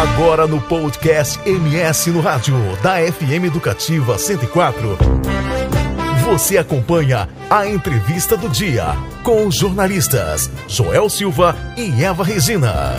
Agora no podcast MS no Rádio, da FM Educativa 104. Você acompanha a entrevista do dia com os jornalistas Joel Silva e Eva Regina.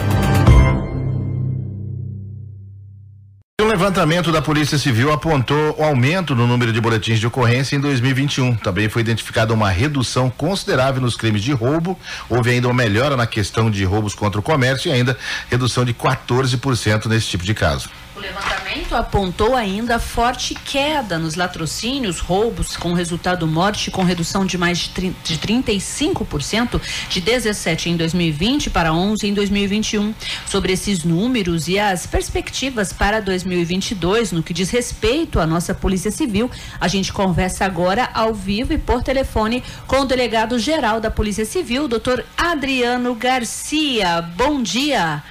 Levantamento da Polícia Civil apontou o aumento no número de boletins de ocorrência em 2021. Também foi identificada uma redução considerável nos crimes de roubo. Houve ainda uma melhora na questão de roubos contra o comércio e ainda redução de 14% nesse tipo de caso. O levantamento apontou ainda forte queda nos latrocínios, roubos com resultado morte, com redução de mais de 35%, de 17 em 2020 para 11 em 2021. Sobre esses números e as perspectivas para 2022, no que diz respeito à nossa Polícia Civil, a gente conversa agora ao vivo e por telefone com o delegado geral da Polícia Civil, doutor Adriano Garcia. Bom dia.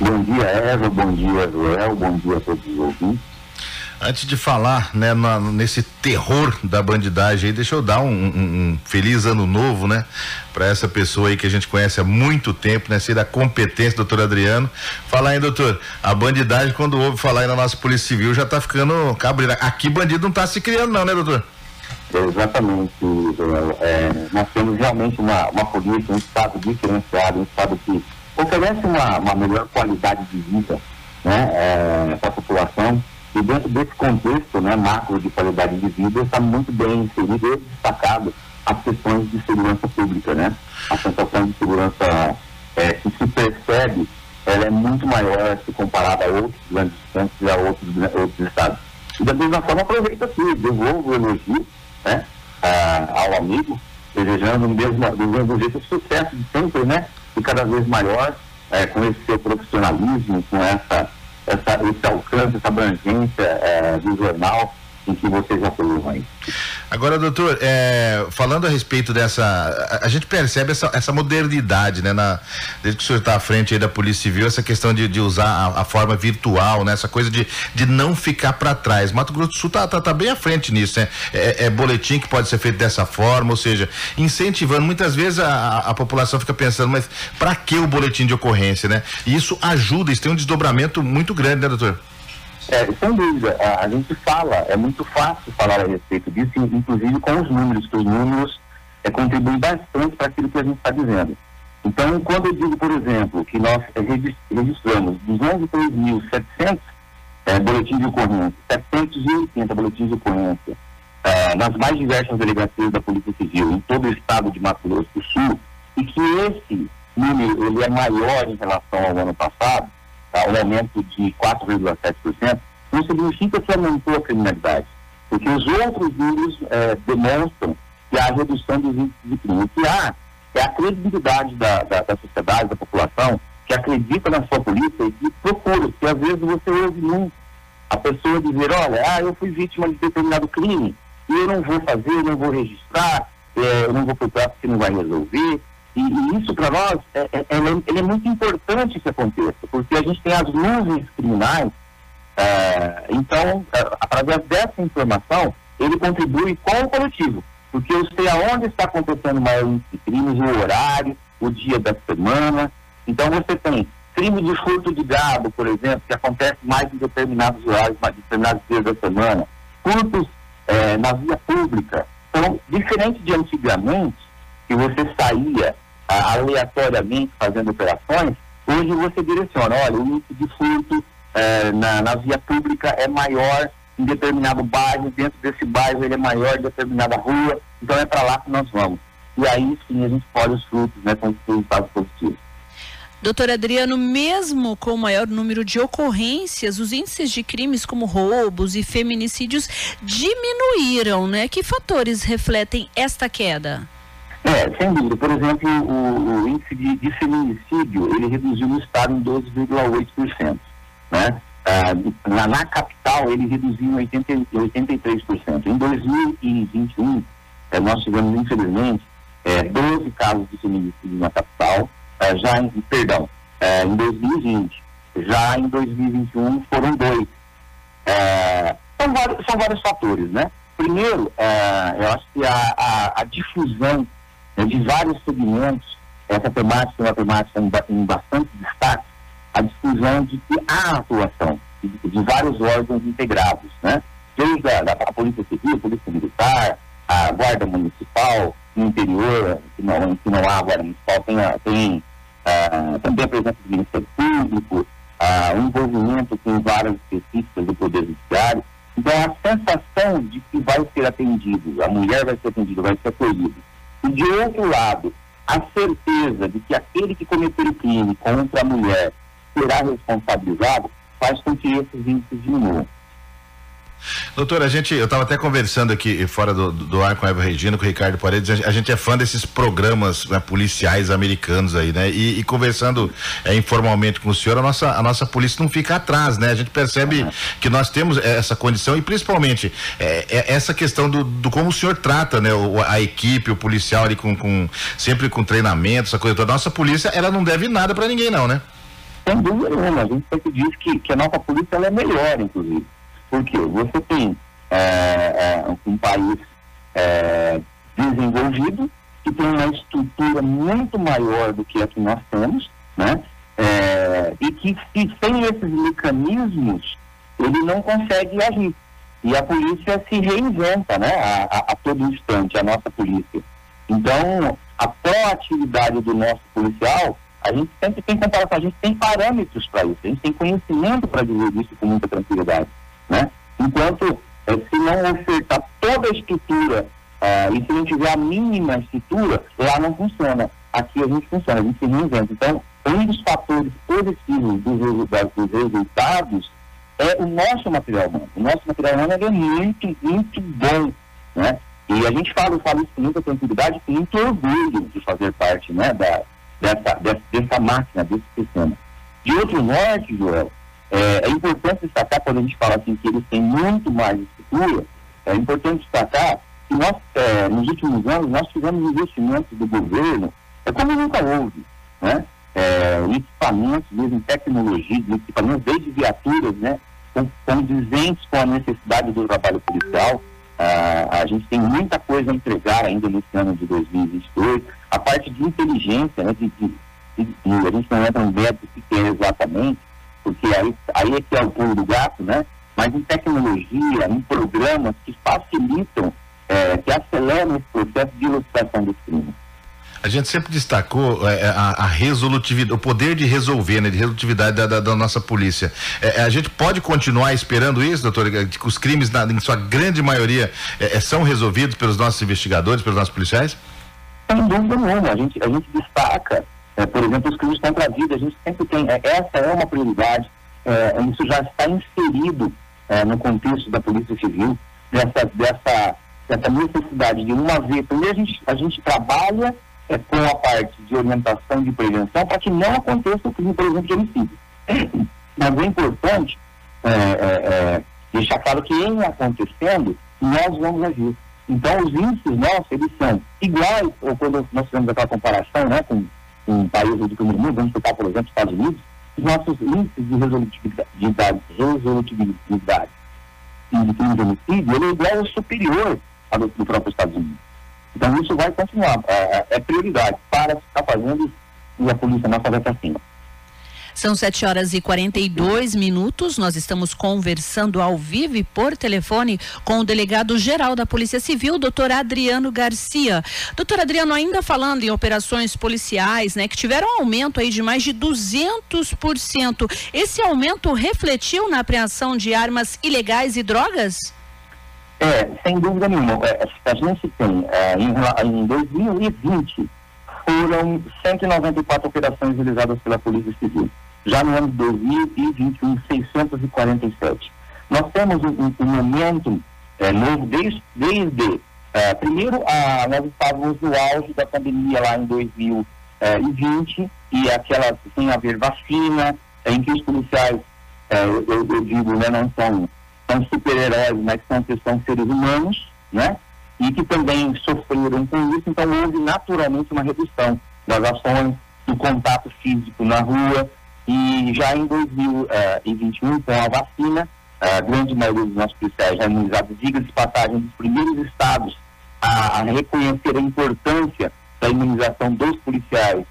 Bom dia, Eva. Bom dia, Joel. Bom dia a todos os ouvintes. Antes de falar, né, na, nesse terror da bandidagem aí, deixa eu dar um, um, um feliz ano novo, né, para essa pessoa aí que a gente conhece há muito tempo, né, ser da competência, doutor Adriano. Falar aí, doutor, a bandidagem, quando ouve falar aí na nossa Polícia Civil, já tá ficando cabreira. Aqui bandido não tá se criando, não, né, doutor? Exatamente, Joel. É, nós temos realmente uma, uma polícia, um estado diferenciado, um estado que oferece uma, uma melhor qualidade de vida né, é, para a população. E dentro desse contexto né, macro de qualidade de vida, está muito bem inserido e destacado as questões de segurança pública. Né? A sensação de segurança é, que se percebe ela é muito maior se comparada a outros grandes centros e a outros, outros estados. E da mesma forma, aproveito aqui, devolvo o elogio né, ao amigo, desejando do mesmo, do mesmo jeito sucesso de sempre, né? e cada vez maior, é, com esse seu profissionalismo, com essa, essa, esse alcance, essa abrangência é, do jornal em que vocês atuam aí. Agora, doutor, é, falando a respeito dessa. A, a, gente percebe essa, essa modernidade, né? Na, desde que o senhor está à frente da Polícia Civil, essa questão de, de usar a, a, forma virtual, né? Essa coisa de, de não ficar para trás. Mato Grosso do Sul tá, tá, tá, bem à frente nisso, né? É, é, boletim que pode ser feito dessa forma, ou seja, incentivando. Muitas vezes a, a população fica pensando, mas para que o boletim de ocorrência, né? E isso ajuda, isso tem um desdobramento muito grande, né, doutor? É, sem dúvida, a, a, gente fala, é muito fácil falar a respeito disso, inclusive com os números, que os números é, contribuem bastante para aquilo que a gente está dizendo. Então, quando eu digo, por exemplo, que nós registramos 203.700 é, boletins de ocorrência, 780 boletins de ocorrência, é, nas mais diversas delegacias da Polícia Civil, em todo o estado de Mato Grosso do Sul, e que esse número ele é maior em relação ao ano passado, tá, um aumento de 4,7%, não significa que aumentou a criminalidade, porque os outros números é, demonstram que há redução dos índices de crime. O que há é a credibilidade da, da, da, sociedade, da população, que acredita na sua polícia e procura, porque às vezes você ouve muito a pessoa dizer, olha, ah, eu fui vítima de determinado crime, e eu não vou fazer, eu não vou registrar, é, eu não vou procurar porque não vai resolver, e, e isso para nós é, é, é, é, muito importante que aconteça, porque a gente tem as nuvens criminais, é, então, é, através dessa informação, ele contribui com o coletivo, porque eu sei aonde está acontecendo maior índice de crimes, o horário, o dia da semana. Então você tem crime de furto de gado, por exemplo, que acontece mais em determinados horários, em determinados dias da semana, furtos é, na via pública. Então, diferente de antigamente, que você saía aleatoriamente fazendo operações, hoje você direciona, olha, o índice de furto é, na, na via pública é maior em determinado bairro, dentro desse bairro ele é maior em determinada rua, então é para lá que nós vamos. E aí sim a gente colhe os frutos, né, com os resultados positivos. Doutor Adriano, mesmo com o maior número de ocorrências, os índices de crimes como roubos e feminicídios diminuíram, né? Que fatores refletem esta queda? É, sem dúvida. Por exemplo, o, o índice de, de, feminicídio, ele reduziu no estado em 12,8%. Né? Ah, na, na, capital, ele reduziu em 80, 83%. Em 2021, é, nós tivemos, infelizmente, é, 12 casos de feminicídio na capital, é, já em, perdão, em 2020. Já em 2021 foram dois. São, vários, são vários fatores, né? Primeiro, eu acho que a, a, a difusão de vários segmentos, essa temática é uma temática em, bastante destaque, a conclusão de que há atuação de, de vários órgãos integrados, né? Desde a, da, a Polícia Civil, a Polícia Militar, a Guarda Municipal, no interior, que não, que não há Guarda Municipal, tem, tem ah, também a presença do Ministério Público, ah, envolvimento com várias específicas do Poder Judiciário. Então, a sensação de que vai ser atendido, a mulher vai ser atendida, vai ser acolhida. E, de outro lado, a certeza de que aquele que cometeu o crime contra a mulher será responsabilizado faz com que esses índices diminuam. Doutor, a gente, eu estava até conversando aqui fora do, do ar com a Eva Regina, com o Ricardo Paredes, a gente é fã desses programas né, policiais americanos aí, né? E, e conversando é, informalmente com o senhor, a nossa, a nossa polícia não fica atrás, né? A gente percebe que nós temos essa condição e principalmente é, é essa questão do, do, como o senhor trata, né? O, a equipe, o policial ali com, com sempre com treinamento, essa coisa toda. A nossa polícia, ela não deve nada para ninguém não, né? Sem dúvida nenhuma, a gente sempre diz que, que a nossa polícia ela é melhor, inclusive. Porque você tem é, é, um país é, desenvolvido que tem uma estrutura muito maior do que a que nós temos, né? É, e que se sem esses mecanismos ele não consegue agir. E a polícia se reinventa, né? A, a, a todo instante, a nossa polícia. Então, a proatividade do nosso policial, a gente sempre tem comparação, a gente tem parâmetros para isso, a gente tem conhecimento para dizer isso com muita tranquilidade. Né? Enquanto, eh, se não ofertar toda a estrutura uh, e se não tiver a mínima estrutura, lá não funciona. Aqui a gente funciona, a gente se reinventa. Então, um dos fatores positivos dos, dos resultados é o nosso material humano. O nosso material humano é muito, muito bom. Né? E a gente fala, fala isso com muita tranquilidade, com muito orgulho de fazer parte né, da, dessa, dessa, dessa máquina, desse sistema. De outro norte, Joel, é, é, importante destacar, quando a gente fala assim que eles têm muito mais estrutura, é importante destacar que nós, é, nos últimos anos, nós tivemos investimentos do governo, é como nunca houve, né? É, equipamentos, mesmo tecnologia, equipamentos desde viaturas, né? condizentes com a necessidade do trabalho policial. Ah, a gente tem muita coisa a entregar ainda nesse ano de 2022. A parte de inteligência, né? De, de, de, de a gente não entra no método que é exatamente, porque aí, aí é que é o pulo do gato, né? Mas em tecnologia, em programas que facilitam, é, que aceleram esse processo de ilustração dos crimes. A gente sempre destacou é, é, a, a, resolutividade, o poder de resolver, né, de resolutividade da, da, da nossa polícia. É, é, a gente pode continuar esperando isso, doutor, que os crimes, na, em sua grande maioria, é, é, são resolvidos pelos nossos investigadores, pelos nossos policiais? Sem dúvida nenhuma. A gente, a gente destaca é, por exemplo, os crimes contra a vida, a gente sempre tem, é, essa é uma prioridade, é, isso já está inserido é, no contexto da Polícia Civil, dessa, dessa, dessa necessidade de uma vez, primeiro a gente, a gente trabalha é, com a parte de orientação de prevenção para que não aconteça o crime, por exemplo, de homicídio. Mas é importante é, deixar claro que em acontecendo, nós vamos agir. Então, os índices nossos, eles são iguais, ou quando nós fizemos aquela comparação né, com em países do primeiro mundo, vamos citar, por exemplo, Estados Unidos, os nossos índices de resolutividade, resolutividade e de crime de homicídio, ele é superior ao do, próprio Estados Unidos. Então isso vai continuar, é, é prioridade para se estar fazendo e a polícia nossa vai estar acima. São 7 horas e 42 minutos. Nós estamos conversando ao vivo e por telefone com o delegado geral da Polícia Civil, doutor Adriano Garcia. Doutor Adriano, ainda falando em operações policiais, né, que tiveram um aumento aí de mais de 200%. Esse aumento refletiu na apreensão de armas ilegais e drogas? É, sem dúvida nenhuma. É, a gente tem, é, em, em 2020, foram 194 operações realizadas pela Polícia Civil. Já no ano de 2021, 647. Nós temos um, um momento é, novo desde, desde é, primeiro, a, nós estávamos no auge da pandemia lá em 2020 e aquela sem haver vacina, em que os policiais, é, eu, eu, digo, né, não são, são super-heróis, mas são, são seres humanos, né? E que também sofreram com isso, então houve naturalmente uma redução das ações, do contato físico na rua, e já em 2021, com a vacina, a grande maioria dos nossos policiais já imunizados, diga de passagem, dos primeiros estados a, a, reconhecer a importância da imunização dos policiais,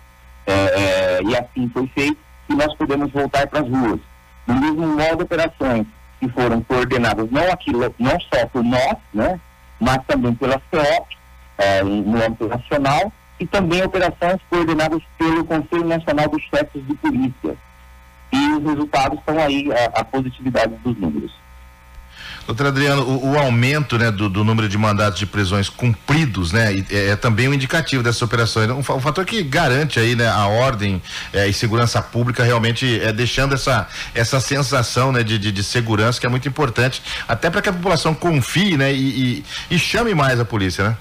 é, é, e assim foi feito. que nós podemos voltar para as ruas. No mesmo modo, operações que foram coordenadas não aqui, não só por nós, né, mas também pela CEOP, é, no âmbito nacional, e também operações coordenadas pelo Conselho Nacional dos Chefes de Polícia. E os resultados estão aí, a, a positividade dos números. Doutor Adriano, o, o aumento né, do, do, número de mandatos de prisões cumpridos né, é, é também um indicativo dessas operações. Um, um, fator que garante aí né, a ordem é, e segurança pública realmente é deixando essa, essa sensação né, de, de, de segurança que é muito importante, até para que a população confie né, e, e, e, chame mais a polícia, né?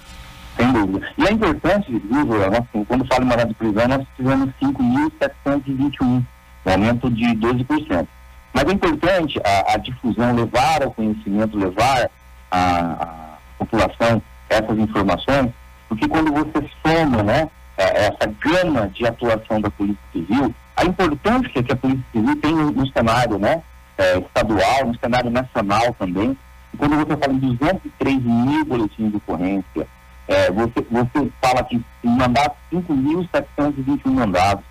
Sem dúvida. E é importante, viu, assim, quando fala em mandado de prisão, nós tivemos 5.721, um aumento de 12%. Mas é importante a, a difusão, levar ao conhecimento, levar à população essas informações, porque quando você soma né, é, essa gama de atuação da Polícia Civil, a importância que a Polícia Civil tem no, no cenário né, é, estadual, no cenário nacional também. E quando você fala em 203 mil boletins de ocorrência, é, você, você fala que mandados 5.721 mandados,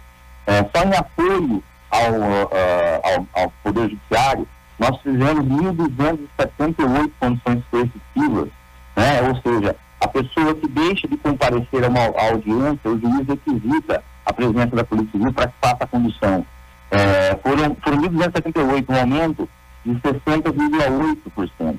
só em apoio ao, uh, ao, ao, Poder Judiciário, nós fizemos 1.278 condições coercitivas, né? ou seja, a pessoa que deixa de comparecer a uma audiência, o juiz requisita a presença da Polícia Civil para que faça a condução. É, foram foram 1.278, um aumento de 60,8%.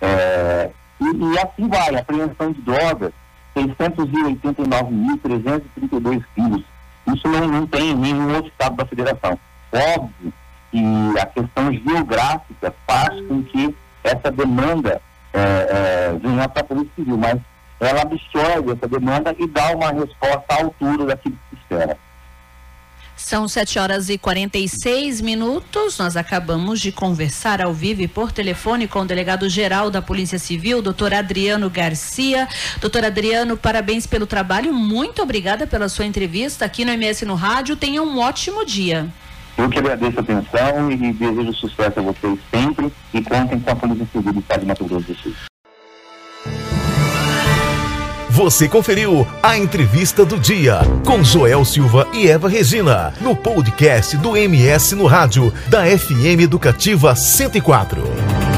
É, e, e assim vai, apreensão de drogas, 689.332 quilos isso não, não tem em nenhum outro estado da federação. Óbvio que a questão geográfica faz com que essa demanda é, é, venha para a Polícia Civil, mas ela absorve essa demanda e dá uma resposta à altura daquilo que se espera. São 7 horas e 46 minutos. Nós acabamos de conversar ao vivo e por telefone com o delegado-geral da Polícia Civil, doutor Adriano Garcia. Doutor Adriano, parabéns pelo trabalho. Muito obrigada pela sua entrevista aqui no MS no Rádio. Tenha um ótimo dia. Eu que agradeço a atenção e desejo sucesso a vocês sempre e contem com a Polícia Civil do Estado de Mato Grosso do Sul. Você conferiu a entrevista do dia com Joel Silva e Eva Regina no podcast do MS no rádio da FM Educativa 104.